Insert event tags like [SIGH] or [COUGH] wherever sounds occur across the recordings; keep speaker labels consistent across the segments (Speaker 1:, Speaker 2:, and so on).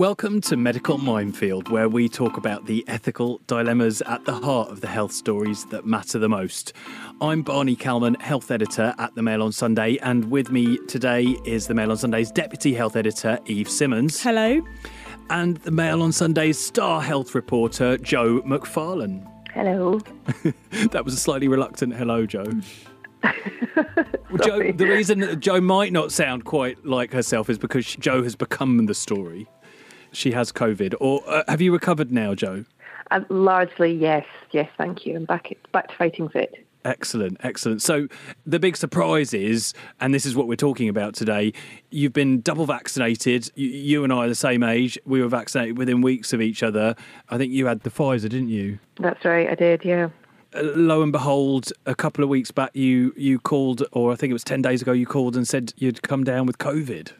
Speaker 1: Welcome to Medical Minefield, where we talk about the ethical dilemmas at the heart of the health stories that matter the most. I'm Barney Calman, health editor at the Mail on Sunday, and with me today is the Mail on Sunday's deputy health editor, Eve Simmons.
Speaker 2: Hello.
Speaker 1: And the Mail on Sunday's star health reporter, Joe McFarlane.
Speaker 3: Hello. [LAUGHS]
Speaker 1: that was a slightly reluctant hello, Joe. [LAUGHS] Joe, the reason that Joe might not sound quite like herself is because Joe has become the story she has COVID. Or uh, have you recovered now, Joe?
Speaker 3: Uh, largely, yes. Yes, thank you. I'm back, back to fighting fit.
Speaker 1: Excellent, excellent. So the big surprise is, and this is what we're talking about today, you've been double vaccinated. You, you, and I are the same age. We were vaccinated within weeks of each other. I think you had the Pfizer, didn't you?
Speaker 3: That's right, I did, yeah.
Speaker 1: Uh, lo and behold, a couple of weeks back, you, you called, or I think it was 10 days ago, you called and said you'd come down with COVID.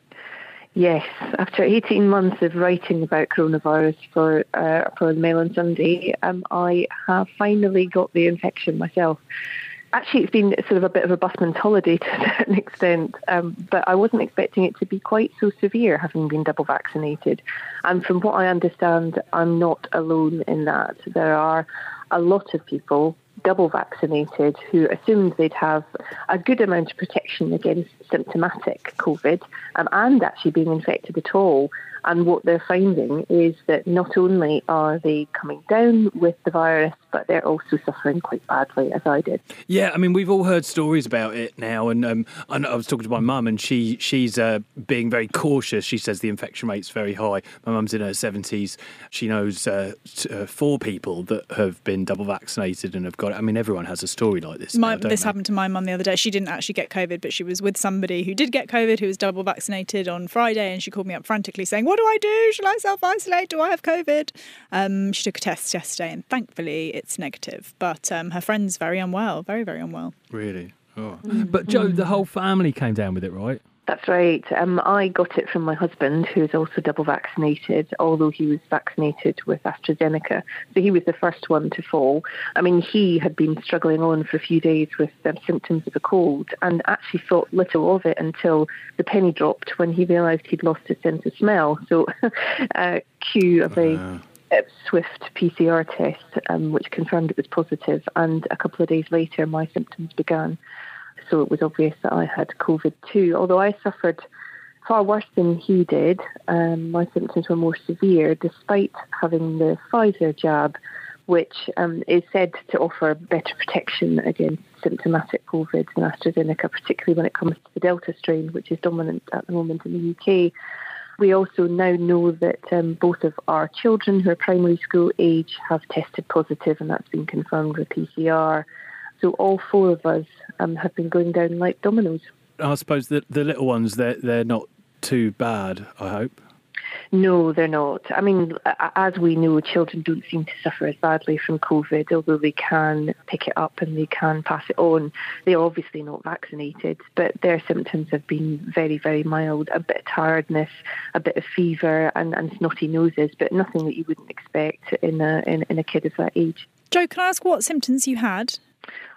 Speaker 3: Yes, after 18 months of writing about coronavirus for uh, for the Mail on Sunday, um, I have finally got the infection myself. Actually, it's been sort of a bit of a busman's holiday [LAUGHS] to a certain extent, um, but I wasn't expecting it to be quite so severe, having been double vaccinated. And from what I understand, I'm not alone in that. There are a lot of people double vaccinated who assumed they'd have a good amount of protection against symptomatic COVID um, and actually being infected at all. And what they're finding is that not only are they coming down with the virus, but they're also suffering quite badly, as I did.
Speaker 1: Yeah, I mean, we've all heard stories about it now, and um, I, I, was talking to my mum, and she she's uh, being very cautious. She says the infection rate's very high. My mum's in her seventies. She knows uh, t- uh, four people that have been double vaccinated and have got it. I mean, everyone has a story like this.
Speaker 2: My,
Speaker 1: now,
Speaker 2: this
Speaker 1: they?
Speaker 2: happened to my mum the other day. She didn't actually get COVID, but she was with somebody who did get COVID, who was double vaccinated on Friday, and she called me up frantically saying, "What do I do? Shall I self isolate? Do I have COVID?" Um, she took a test yesterday, and thankfully it's negative but um, her friend's very unwell, very, very unwell.
Speaker 1: Really? Oh. Mm-hmm. But Joe, the whole family came down with it, right?
Speaker 3: That's right. Um, I got it from my husband, who is also double vaccinated, although he was vaccinated with AstraZeneca. So he was the first one to fall. I mean, he had been struggling on for a few days with um, symptoms of a cold and actually thought little of it until the penny dropped when he realised he'd lost his sense of smell. So, [LAUGHS] uh, cue of a. Uh swift PCR test, um, which confirmed it was positive, and a couple of days later, my symptoms began. So it was obvious that I had COVID too. Although I suffered far worse than he did, um, my symptoms were more severe, despite having the Pfizer jab, which um, is said to offer better protection against symptomatic COVID than AstraZeneca, particularly when it comes to the Delta strain, which is dominant at the moment in the UK. We also now know that um, both of our children who are primary school age have tested positive, and that's been confirmed with PCR. So all four of us um, have been going down like dominoes.
Speaker 1: I suppose the the little ones they're they're not too bad. I hope.
Speaker 3: No, they're not. I mean, as we know, children don't seem to suffer as badly from COVID, although they can pick it up and they can pass it on. They're obviously not vaccinated, but their symptoms have been very, very mild. A bit of tiredness, a bit of fever, and, and snotty noses, but nothing that you wouldn't expect in a in, in a kid of that age.
Speaker 2: Joe, can I ask what symptoms you had?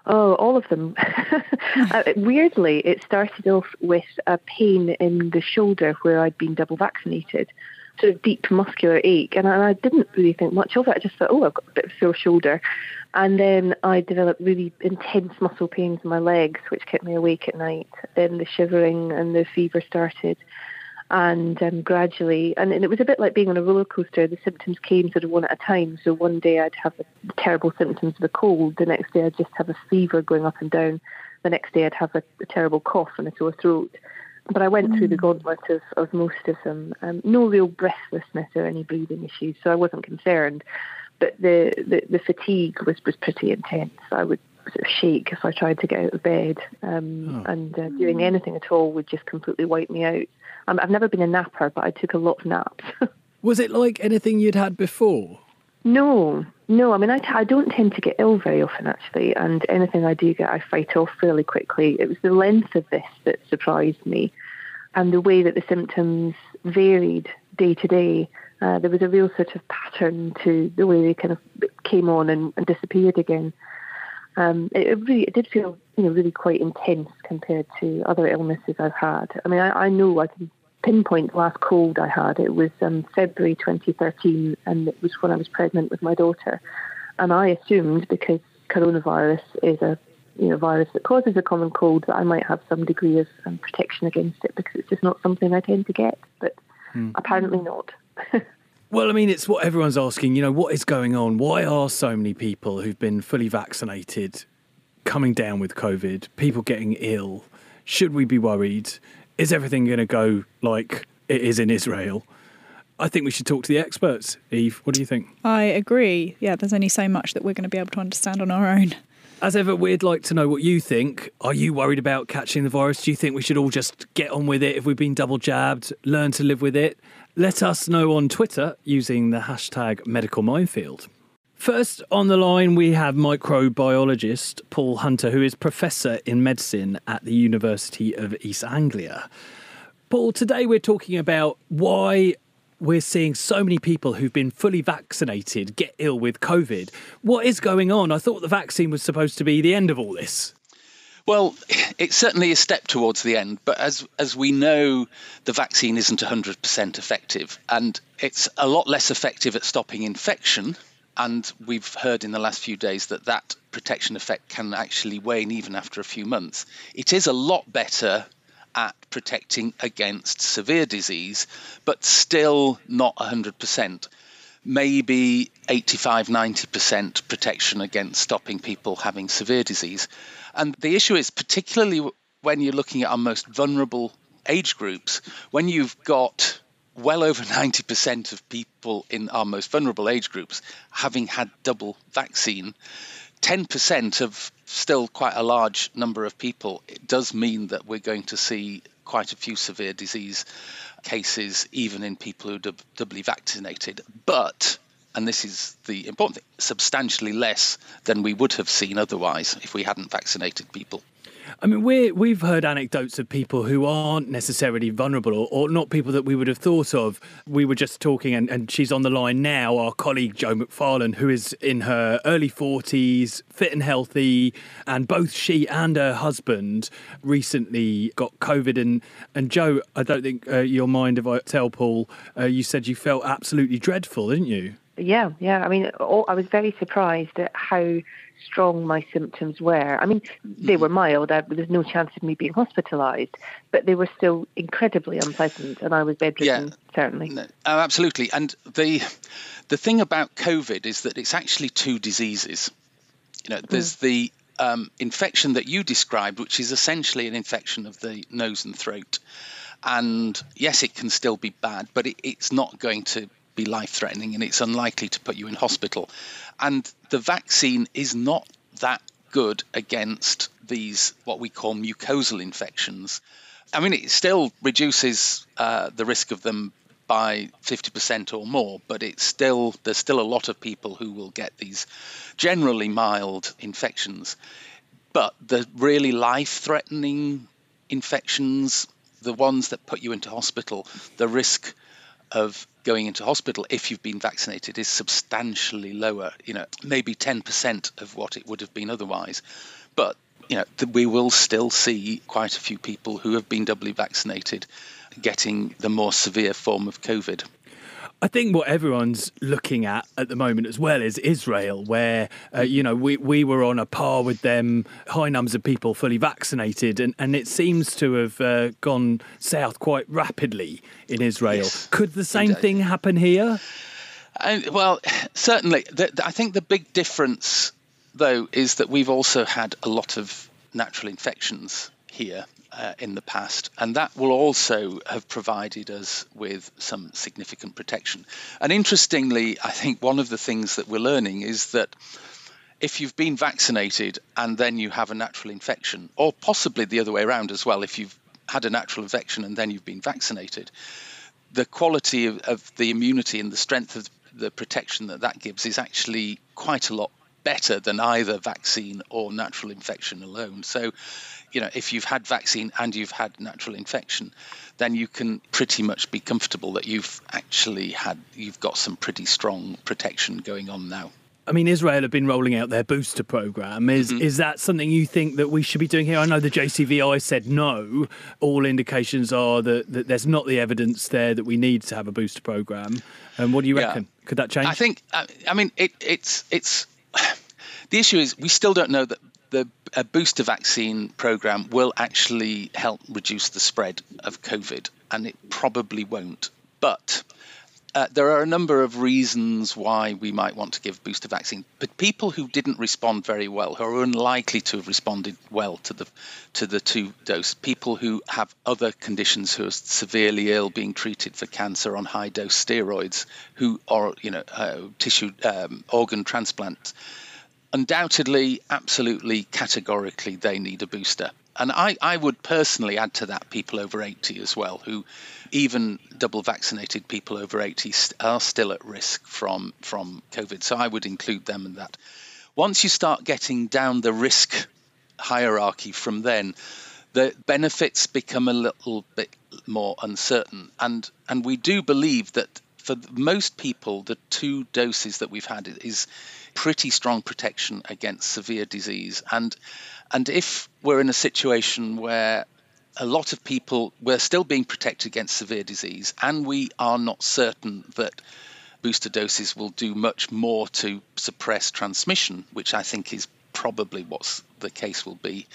Speaker 3: Oh, all of them. [LAUGHS] uh, weirdly, it started off with a pain in the shoulder where I'd been double vaccinated, sort of deep muscular ache, and I, didn't really think much of it. I just thought, oh, I've got a bit of sore shoulder. And then I developed really intense muscle pains in my legs, which kept me awake at night. Then the shivering and the fever started and um, gradually, and, and, it was a bit like being on a roller coaster. The symptoms came sort of one at a time. So one day I'd have the terrible symptoms of a cold. The next day I'd just have a fever going up and down. The next day I'd have a, a terrible cough and a sore throat. But I went mm. through the mm. gauntlet of, of most of them. Um, no real breathlessness or any breathing issues, so I wasn't concerned. But the, the, the fatigue was, was pretty intense. I would sort of shake if I tried to get out of bed, um, oh. and uh, doing anything at all would just completely wipe me out. Um, I've never been a napper, but I took a lot of naps. [LAUGHS]
Speaker 1: Was it like anything you'd had before?
Speaker 3: No, no. I mean, I, t- I don't tend to get ill very often, actually, and anything I do get, I fight off fairly quickly. It was the length of this that surprised me, and the way that the symptoms varied day to day. Uh, there was a real sort of pattern to the way they kind of came on and, and disappeared again. Um, it, really it did feel you know really quite intense compared to other illnesses I've had. I mean, I, I know I can pinpoint the last cold I had. It was um, February 2013, and it was when I was pregnant with my daughter. And I assumed because coronavirus is a you know virus that causes a common cold that I might have some degree of um, protection against it because it's just not something I tend to get. But hmm. apparently not. [LAUGHS]
Speaker 1: Well, I mean, it's what everyone's asking. You know, what is going on? Why are so many people who've been fully vaccinated coming down with COVID? People getting ill? Should we be worried? Is everything going to go like it is in Israel? I think we should talk to the experts. Eve, what do you think?
Speaker 2: I agree. Yeah, there's only so much that we're going to be able to understand on our own.
Speaker 1: As ever, we'd like to know what you think. Are you worried about catching the virus? Do you think we should all just get on with it if we've been double jabbed, learn to live with it? Let us know on Twitter using the hashtag medical minefield. First on the line, we have microbiologist Paul Hunter, who is professor in medicine at the University of East Anglia. Paul, today we're talking about why we're seeing so many people who've been fully vaccinated get ill with COVID. What is going on? I thought the vaccine was supposed to be the end of all this.
Speaker 4: Well, it's certainly a step towards the end, but as as we know, the vaccine isn't 100% effective, and it's a lot less effective at stopping infection. And we've heard in the last few days that that protection effect can actually wane even after a few months. It is a lot better at protecting against severe disease, but still not 100%. Maybe 85, 90% protection against stopping people having severe disease. And the issue is particularly when you're looking at our most vulnerable age groups, when you've got well over 90% of people in our most vulnerable age groups having had double vaccine, 10% of still quite a large number of people, it does mean that we're going to see quite a few severe disease cases, even in people who are doubly vaccinated. But, and this is the important thing, substantially less than we would have seen otherwise if we hadn't vaccinated people.
Speaker 1: I mean, we we've heard anecdotes of people who aren't necessarily vulnerable or, or, not people that we would have thought of. We were just talking, and, and she's on the line now, our colleague Jo McFarlane, who is in her early 40s, fit and healthy, and both she and her husband recently got COVID. And, and Jo, I don't think uh, you'll mind if I tell Paul, uh, you said you felt absolutely dreadful, didn't you?
Speaker 3: Yeah, yeah. I mean, I was very surprised at how strong my symptoms were. I mean, they were mild. I, there was no chance of me being hospitalised, but they were still incredibly unpleasant, and I was bedridden. Yeah, certainly. No,
Speaker 4: oh, absolutely. And the the thing about COVID is that it's actually two diseases. You know, there's mm. the um, infection that you described, which is essentially an infection of the nose and throat. And yes, it can still be bad, but it, it's not going to be life threatening and it's unlikely to put you in hospital. And the vaccine is not that good against these, what we call mucosal infections. I mean, it still reduces uh, the risk of them by 50% or more, but it's still there's still a lot of people who will get these generally mild infections. But the really life-threatening infections, the ones that put you into hospital, the risk of going into hospital if you've been vaccinated is substantially lower, you know, maybe 10% of what it would have been otherwise. But, you know, we will still see quite a few people who have been doubly vaccinated getting the more severe form of COVID.
Speaker 1: I think what everyone's looking at at the moment as well is Israel, where uh, you know we, we were on a par with them, high numbers of people fully vaccinated, and, and it seems to have uh, gone south quite rapidly in Israel. Yes, Could the same thing happen here?
Speaker 4: And, well, [SIGHS] certainly. The, the, I think the big difference, though, is that we've also had a lot of natural infections here uh, in the past, and that will also have provided us with some significant protection. And interestingly, I think one of the things that we're learning is that if you've been vaccinated and then you have a natural infection, or possibly the other way around as well, if you've had a natural infection and then you've been vaccinated, the quality of, of the immunity and the strength of the protection that that gives is actually quite a lot better than either vaccine or natural infection alone. So, you know, if you've had vaccine and you've had natural infection, then you can pretty much be comfortable that you've actually had, you've got some pretty strong protection going on now.
Speaker 1: I mean, Israel have been rolling out their booster program. Is
Speaker 4: Mm-hmm.
Speaker 1: is that something you think that we should be doing here? I know the JCVI said no. All indications are that, that there's not the evidence there that we need to have a booster program. And what do you
Speaker 4: Yeah.
Speaker 1: reckon? Could that change?
Speaker 4: I think. I, I mean, it, it's it's [SIGHS] the issue is we still don't know that the a booster vaccine program will actually help reduce the spread of COVID, and it probably won't. But uh, there are a number of reasons why we might want to give booster vaccine. But people who didn't respond very well, who are unlikely to have responded well to the to the two dose, people who have other conditions, who are severely ill, being treated for cancer on high dose steroids, who are you know uh, tissue um, organ transplants, undoubtedly, absolutely, categorically, they need a booster. And I, I would personally add to that people over 80 as well, who even double vaccinated people over 80 are still at risk from, from COVID. So I would include them in that. Once you start getting down the risk hierarchy from then, the benefits become a little bit more uncertain. And, and we do believe that for most people, the two doses that we've had is pretty strong protection against severe disease. And and if we're in a situation where a lot of people we're still being protected against severe disease, and we are not certain that booster doses will do much more to suppress transmission, which I think is probably what the case will be.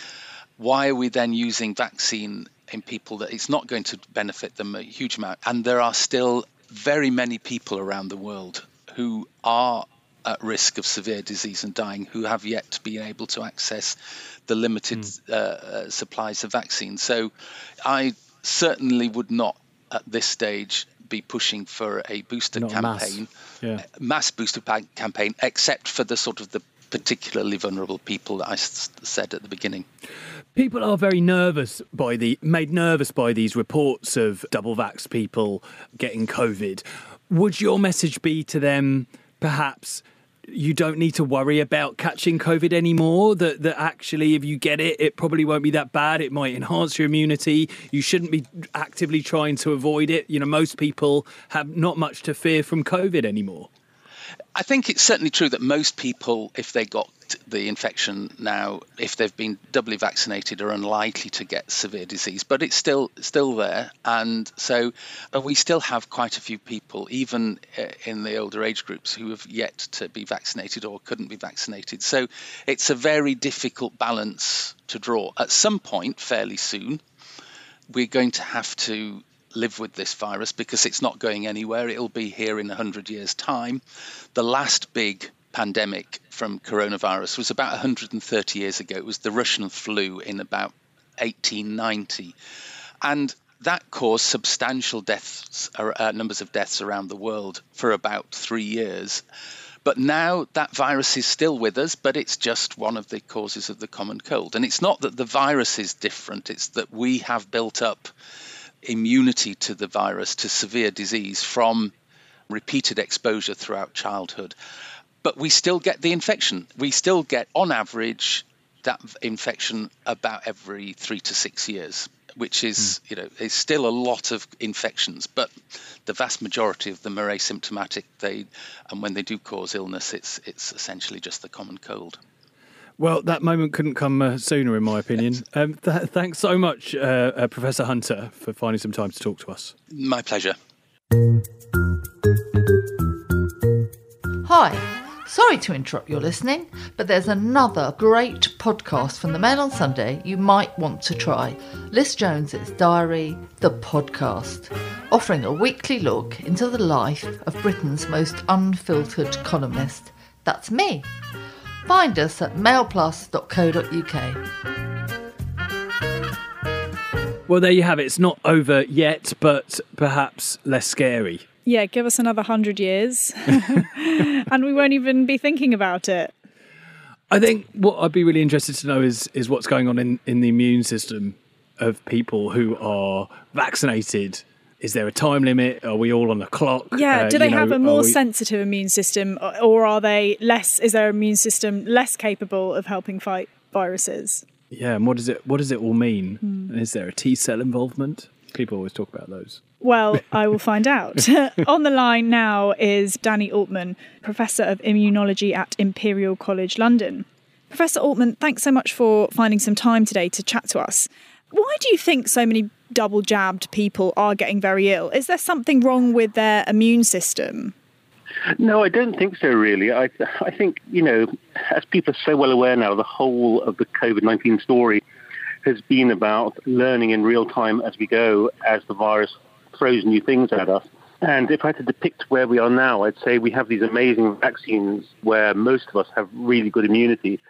Speaker 4: Why are we then using vaccine in people that it's not going to benefit them a huge amount? And there are still very many people around the world who are at risk of severe disease and dying who have yet been able to access the limited uh, uh, supplies of vaccine. So I certainly would not at this stage be pushing for a booster
Speaker 1: Not a mass.
Speaker 4: campaign,
Speaker 1: Yeah.
Speaker 4: mass booster pa- campaign, except for the sort of the particularly vulnerable people that I s- said at the beginning.
Speaker 1: People are very nervous by the made nervous by these reports of double vax people getting COVID. Would your message be to them perhaps you don't need to worry about catching COVID anymore? That that actually if you get it, it probably won't be that bad. It might enhance your immunity. You shouldn't be actively trying to avoid it. You know, most people have not much to fear from COVID anymore.
Speaker 4: I think it's certainly true that most people, if they got the infection now, if they've been doubly vaccinated, are unlikely to get severe disease. But it's still still there, and so uh, we still have quite a few people, even uh, in the older age groups, who have yet to be vaccinated or couldn't be vaccinated. So it's a very difficult balance to draw. At some point, fairly soon, we're going to have to live with this virus because it's not going anywhere. It'll be here in 100 years' time. The last big pandemic from coronavirus was about 130 years ago. It was the Russian flu in about 1890. And that caused substantial deaths, uh, numbers of deaths around the world for about three years. But now that virus is still with us, but it's just one of the causes of the common cold. And it's not that the virus is different, it's that we have built up immunity to the virus, to severe disease from repeated exposure throughout childhood. But we still get the infection. We still get, on average, that infection about every three to six years, which is, hmm. you know, is still a lot of infections. But the vast majority of them are asymptomatic. They, and when they do cause illness, it's it's essentially just the common cold.
Speaker 1: Well, that moment couldn't come uh, sooner, in my opinion. Um, th- thanks so much, uh, uh, Professor Hunter, for finding some time to talk to us.
Speaker 4: My pleasure.
Speaker 5: Hi, sorry to interrupt your listening, but there's another great podcast from the Mail on Sunday you might want to try. Liz Jones's Diary, the podcast, offering a weekly look into the life of Britain's most unfiltered columnist. That's me. Find us at mailplus.co.uk.
Speaker 1: Well, there you have it. It's not over yet, but perhaps less scary.
Speaker 2: Yeah, give us another hundred years, [LAUGHS] and we won't even be thinking about it.
Speaker 1: I think what I'd be really interested to know is is what's going on in, in the immune system of people who are vaccinated. Is there a time limit? Are we all on the clock?
Speaker 2: Yeah,
Speaker 1: Uh,
Speaker 2: do they
Speaker 1: know,
Speaker 2: have a more
Speaker 1: we-
Speaker 2: sensitive immune system, or- are they less? Is their immune system less capable of helping fight viruses?
Speaker 1: Yeah, and what does it what does it all mean?
Speaker 2: Hmm.
Speaker 1: Is there a T cell involvement? People always talk about those.
Speaker 2: Well, [LAUGHS] I will find out. [LAUGHS] On the line now is Danny Altmann, Professor of Immunology at Imperial College London. Professor Altmann, thanks so much for finding some time today to chat to us. Why do you think so many double jabbed people are getting very ill? Is there something wrong with their immune system?
Speaker 6: No, I don't think so, really. I, I think, you know, as people are so well aware now, the whole of the COVID 19 story has been about learning in real time as we go as the virus throws new things at us. And if I had to depict where we are now, I'd say we have these amazing vaccines where most of us have really good immunity,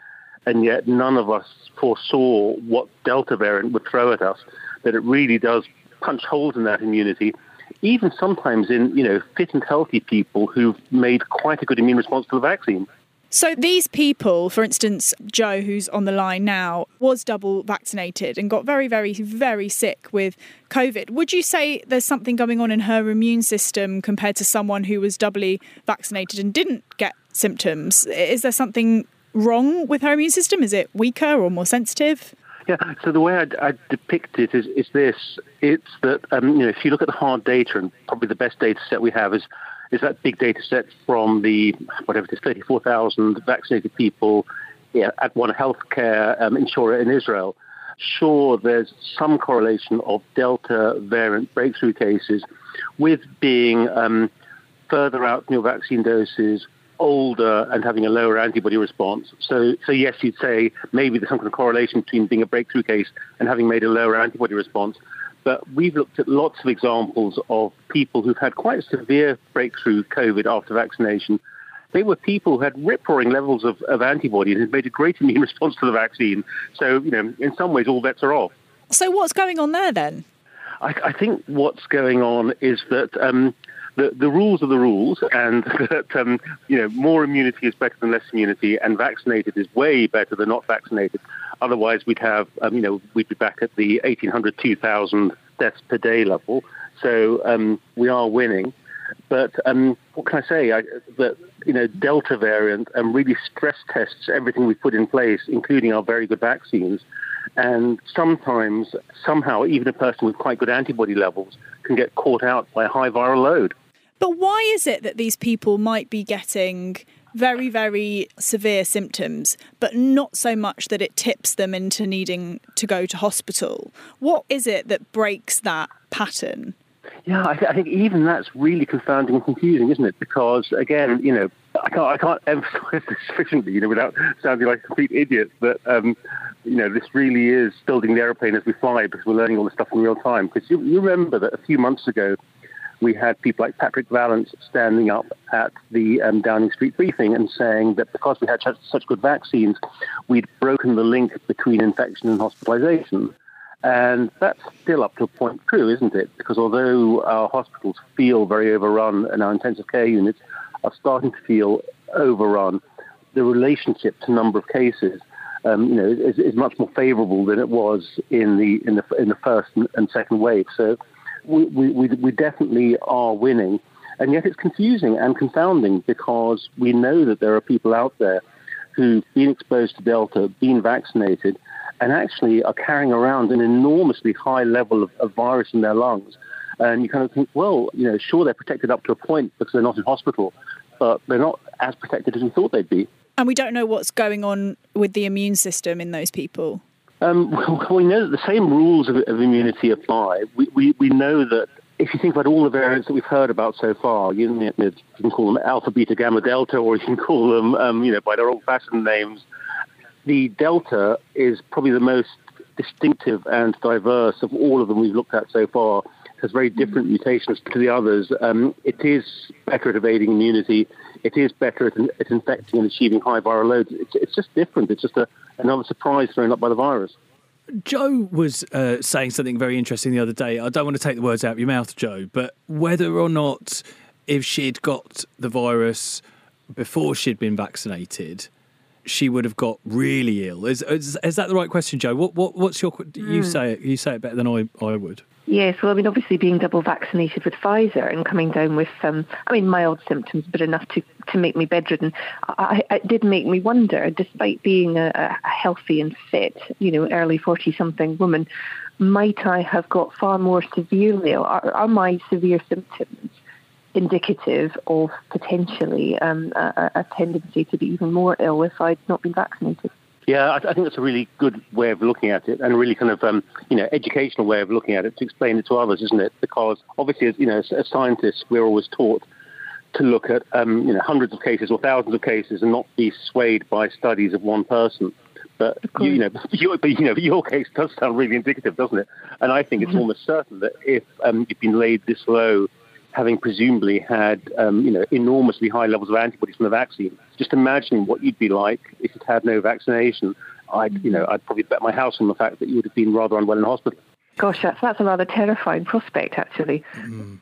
Speaker 6: and yet none of us foresaw what Delta variant would throw at us, that it really does punch holes in that immunity even sometimes in you know fit and healthy people who've made quite a good immune response to the vaccine.
Speaker 2: So these people, for instance, Joe, who's on the line now, was double vaccinated and got very, very, very sick with COVID. Would you say there's something going on in her immune system compared to someone who was doubly vaccinated and didn't get symptoms? Is there something wrong with her immune system? Is it weaker or more sensitive?
Speaker 6: Yeah, so the way I, I depict it is, is this. It's that, um, you know, if you look at the hard data, and probably the best data set we have is, is that big data set from the, whatever it is, 34,000 vaccinated people yeah, at one healthcare um, insurer in Israel. Sure, there's some correlation of Delta variant breakthrough cases with being um, further out from your vaccine doses, older and having a lower antibody response. So, so yes, you'd say maybe there's some kind of correlation between being a breakthrough case and having made a lower antibody response. But we've looked at lots of examples of people who've had quite severe breakthrough COVID after vaccination. They were people who had rip-roaring levels of, of antibody and had made a great [LAUGHS] immune response to the vaccine. So, you know, in some ways, all bets are off.
Speaker 2: So, what's going on there then?
Speaker 6: I, I think what's going on is that um, the, the rules are the rules, and [LAUGHS] that um, you know more immunity is better than less immunity, and vaccinated is way better than not vaccinated. Otherwise, we'd have um, you know we'd be back at the 1,800, 2,000 deaths per day level. So um, we are winning, but um, what can I say? I, that you know Delta variant um, really stress tests everything we put in place, including our very good vaccines. And sometimes, somehow, even a person with quite good antibody levels can get caught out by a high viral load.
Speaker 2: But why is it that these people might be getting very, very severe symptoms, but not so much that it tips them into needing to go to hospital? What is it that breaks that pattern?
Speaker 6: Yeah, I, th- I, think even that's really confounding and confusing, isn't it? Because again, you know, I can't, I can't emphasize this [LAUGHS] sufficiently, you know, without sounding like a complete idiot. But um, you know, this really is building the aeroplane as we fly because we're learning all this stuff in real time. Because you, you remember that a few months ago, we had people like Patrick Vallance standing up at the um, Downing Street briefing and saying that because we had such, good vaccines, we'd broken the link between infection and hospitalization. And that's still up to a point true, isn't it? Because although our hospitals feel very overrun and our intensive care units are starting to feel overrun, the relationship to number of cases um, you know, is, is, much more favourable than it was in the in the in the first and second wave. So we, we, we definitely are winning. And yet it's confusing and confounding because we know that there are people out there who've been exposed to Delta, been vaccinated, and actually are carrying around an enormously high level of, of virus in their lungs. And you kind of think, well, you know, sure, they're protected up to a point because they're not in hospital, but they're not as protected as we thought they'd be.
Speaker 2: And we don't know what's going on with the immune system in those people.
Speaker 6: Um, [LAUGHS] we know that the same rules of, of immunity apply. We, we, we know that if you think about all the variants that we've heard about so far, you, you can call them alpha, beta, gamma, delta, or you can call them, um, you know, by their old-fashioned names. The delta is probably the most distinctive and diverse of all of them we've looked at so far. It has very different mutations to the others. Um, it is better at evading immunity. It is better at, at infecting and achieving high viral loads. It's, it's just different. It's just a, another surprise thrown up by the virus.
Speaker 1: Joe was uh, saying something very interesting the other day. I don't want to take the words out of your mouth, Joe, but whether or not if she'd got the virus before she'd been vaccinated, she would have got really ill. Is, is, is that the right question, Joe? What, what what's your you mm. say it? You say it better than I, I would.
Speaker 3: Yes, well, I mean, obviously being double vaccinated with Pfizer and coming down with, um, I mean, mild symptoms, but enough to, to make me bedridden, I, it did make me wonder, despite being a, a healthy and fit, you know, early 40 something woman, might I have got far more severely, are, are my severe symptoms indicative of potentially um, a, a tendency to be even more ill if I'd not been vaccinated?
Speaker 6: Yeah, I, I, think that's a really good way of looking at it, and a really kind of um, you know educational way of looking at it to explain it to others, isn't it? Because obviously, as you know, as, as scientists, we're always taught to look at um, you know hundreds of cases or thousands of cases and not be swayed by studies of one person. But you, you, know, [LAUGHS] your, but, you know, your case does sound really indicative, doesn't it? And I think it's mm-hmm. almost certain that if um, you've been laid this low having presumably had um, you know enormously high levels of antibodies from the vaccine. Just imagining what you'd be like if you'd had no vaccination. I'd you know I'd probably bet my house on the fact that you would have been rather unwell in hospital.
Speaker 3: Gosh, that's that's a rather terrifying prospect, actually.
Speaker 1: Mm.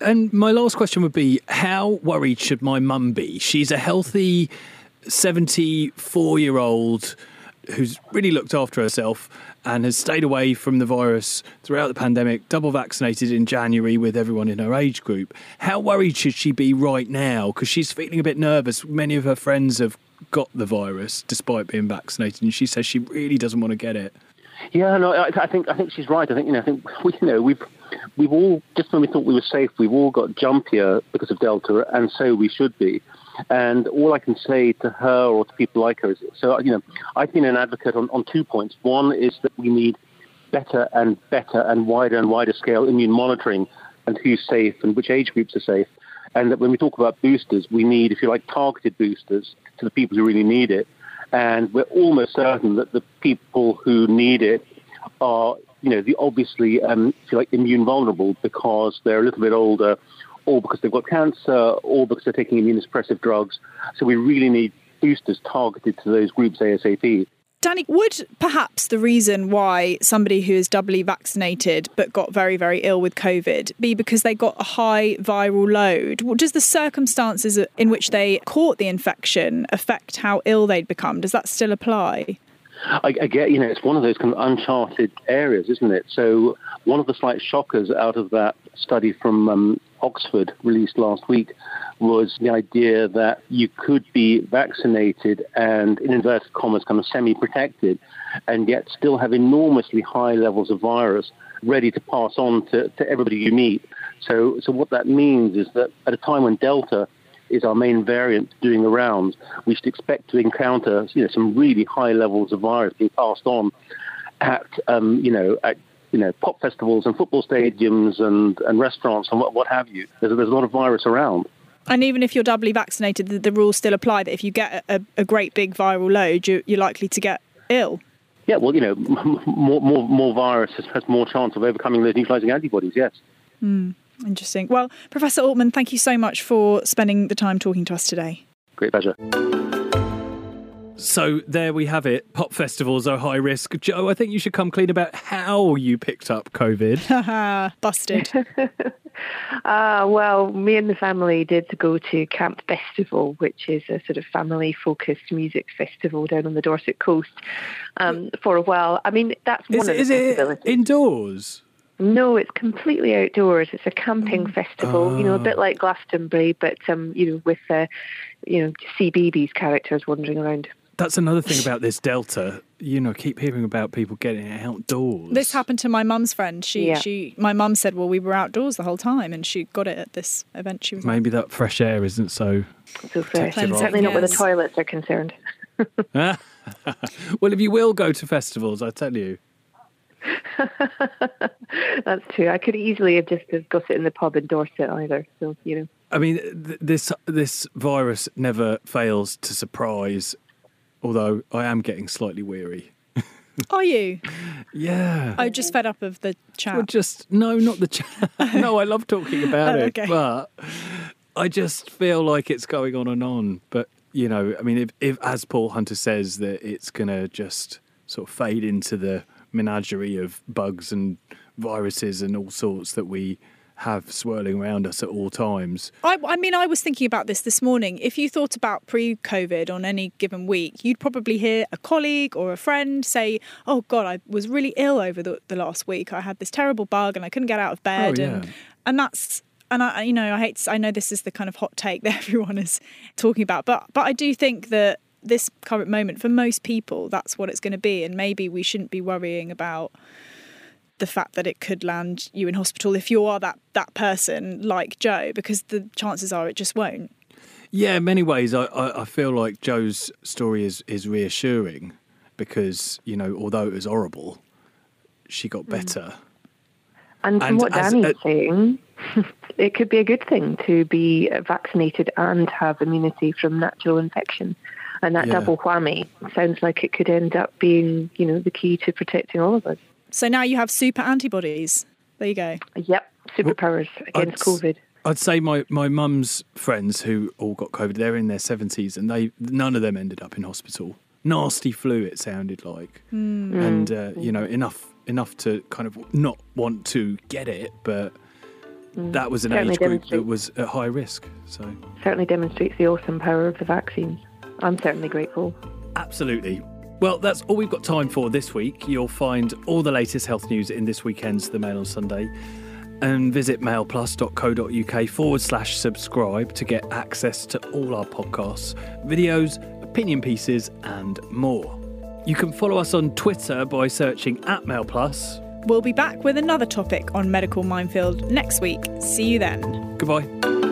Speaker 1: And my last question would be: How worried should my mum be? She's a healthy, seventy-four-year-old who's really looked after herself and has stayed away from the virus throughout the pandemic, double vaccinated in January with everyone in her age group. How worried should she be right now? Because she's feeling a bit nervous. Many of her friends have got the virus despite being vaccinated, and she says she really doesn't want to get it.
Speaker 6: Yeah, no, I, I think I think she's right. I think you know, I think [LAUGHS] we, you know, we've we've all just when we thought we were safe, we've all got jumpier because of Delta, and so we should be. And all I can say to her or to people like her is, so, you know, I've been an advocate on, on two points. One is that we need better and better and wider and wider scale immune monitoring and who's safe and which age groups are safe. And that when we talk about boosters, we need, if you like, targeted boosters to the people who really need it. And we're almost certain that the people who need it are, you know, the obviously, um, if you like, immune vulnerable because they're a little bit older or because they've got cancer, or because they're taking immunosuppressive drugs. So we really need boosters targeted to those groups ASAP.
Speaker 2: Danny, would perhaps the reason why somebody who is doubly vaccinated but got very, very ill with COVID be because they got a high viral load? Does the circumstances in which they caught the infection affect how ill they'd become? Does that still apply?
Speaker 6: I, I, get, you know, it's one of those kind of uncharted areas, isn't it? So one of the slight shockers out of that study from um, Oxford released last week was the idea that you could be vaccinated and, in inverted commas, kind of semi-protected, and yet still have enormously high levels of virus ready to pass on to, to everybody you meet. So, so what that means is that at a time when Delta is our main variant doing the rounds, we should expect to encounter you know, some really high levels of virus being passed on at um, you know at you know pop festivals and football stadiums and, and restaurants and what, what have you. There's, there's a lot of virus around.
Speaker 2: And even if you're doubly vaccinated, the, the rules still apply that if you get a, a great big viral load, you, you're likely to get ill.
Speaker 6: Yeah, well, you know, [LAUGHS] more more more virus has, more chance of overcoming those neutralizing antibodies. Yes.
Speaker 2: Mm. Interesting. Well, Professor Altmann, thank you so much for spending the time talking to us today.
Speaker 6: Great pleasure.
Speaker 1: So there we have it. Pop festivals are high risk. Joe, I think you should come clean about how you picked up COVID. [LAUGHS]
Speaker 2: Busted. [LAUGHS]
Speaker 3: uh, well, me and the family did go to Camp Bestival, which is a sort of family focused music festival down on the Dorset coast um, for a while. I mean, that's one
Speaker 1: is,
Speaker 3: of the
Speaker 1: is
Speaker 3: possibilities.
Speaker 1: It indoors?
Speaker 3: No, it's completely outdoors. It's a camping mm. festival, you know, a bit ah. like Glastonbury, but um, you know, with uh, you know CBeebies characters wandering around.
Speaker 1: That's another thing about this Delta. You know, keep hearing about people getting outdoors.
Speaker 2: This happened to my mum's friend. She, yeah. she, my mum said, "Well, we were outdoors the whole time, and she got it at this event." She was
Speaker 1: maybe that fresh air isn't so.
Speaker 3: So fresh. Uh, certainly not where the toilets are concerned. [LAUGHS] [LAUGHS]
Speaker 1: well, if you will go to festivals, I tell you. [LAUGHS]
Speaker 3: That's true. I could easily have just got it in the pub in Dorset either. So you know.
Speaker 1: I mean, th- this this virus never fails to surprise. Although I am getting slightly weary. [LAUGHS]
Speaker 2: Are you?
Speaker 1: Yeah.
Speaker 2: I just fed up of the chat.
Speaker 1: Well, just no, not the chat. [LAUGHS] no, I love talking [LAUGHS] about
Speaker 2: oh,
Speaker 1: it, but I just feel like it's going on and on. But you know, I mean, if, if as Paul Hunter says that it's going to just sort of fade into the menagerie of bugs and viruses and all sorts that we have swirling around us at all times.
Speaker 2: I, I mean, I was thinking about this this morning. If you thought about pre COVID on any given week, you'd probably hear a colleague or a friend say, Oh, God, I was really ill over the, the last week. I had this terrible bug and I couldn't get out of bed.
Speaker 1: Oh,
Speaker 2: and,
Speaker 1: yeah.
Speaker 2: and that's. And I, you know, I hate. To, I know this is the kind of hot take [LAUGHS] that everyone is talking about, but but I do think that this current moment for most people, that's what it's going to be, and maybe we shouldn't be worrying about the fact that it could land you in hospital if you are that that person like Joe, because the chances are it just won't.
Speaker 1: Yeah, in many ways, I, I, I feel like Joe's story is, is reassuring because, you know, although it was horrible, she got mm. better.
Speaker 3: And from
Speaker 1: And
Speaker 3: what
Speaker 1: as
Speaker 3: Danny's
Speaker 1: a-
Speaker 3: saying, [LAUGHS] it could be a good thing to be vaccinated and have immunity from natural infection. And that
Speaker 1: Yeah.
Speaker 3: double whammy sounds like it could end up being, you know, the key to protecting all of us.
Speaker 2: So now you have super antibodies. There you go.
Speaker 3: Yep, superpowers against
Speaker 1: I'd-
Speaker 3: COVID.
Speaker 1: I'd say my, my mum's friends who all got COVID, they're in their 70s and they none of them ended up in hospital. Nasty flu, it sounded like. Hmm. And, uh, mm. you know, enough enough to kind of not want to get it, but mm. that was an
Speaker 3: Certainly
Speaker 1: age group that was at high risk. So,
Speaker 3: Certainly demonstrates the awesome power of the vaccine. I'm certainly grateful.
Speaker 1: absolutely. Well, that's all we've got time for this week. You'll find all the latest health news in this weekend's The Mail on Sunday. And visit mailplus.co.uk forward slash subscribe to get access to all our podcasts, videos, opinion pieces, and more. You can follow us on Twitter by searching at MailPlus.
Speaker 2: We'll be back with another topic on Medical Minefield next week. See you then.
Speaker 1: Goodbye.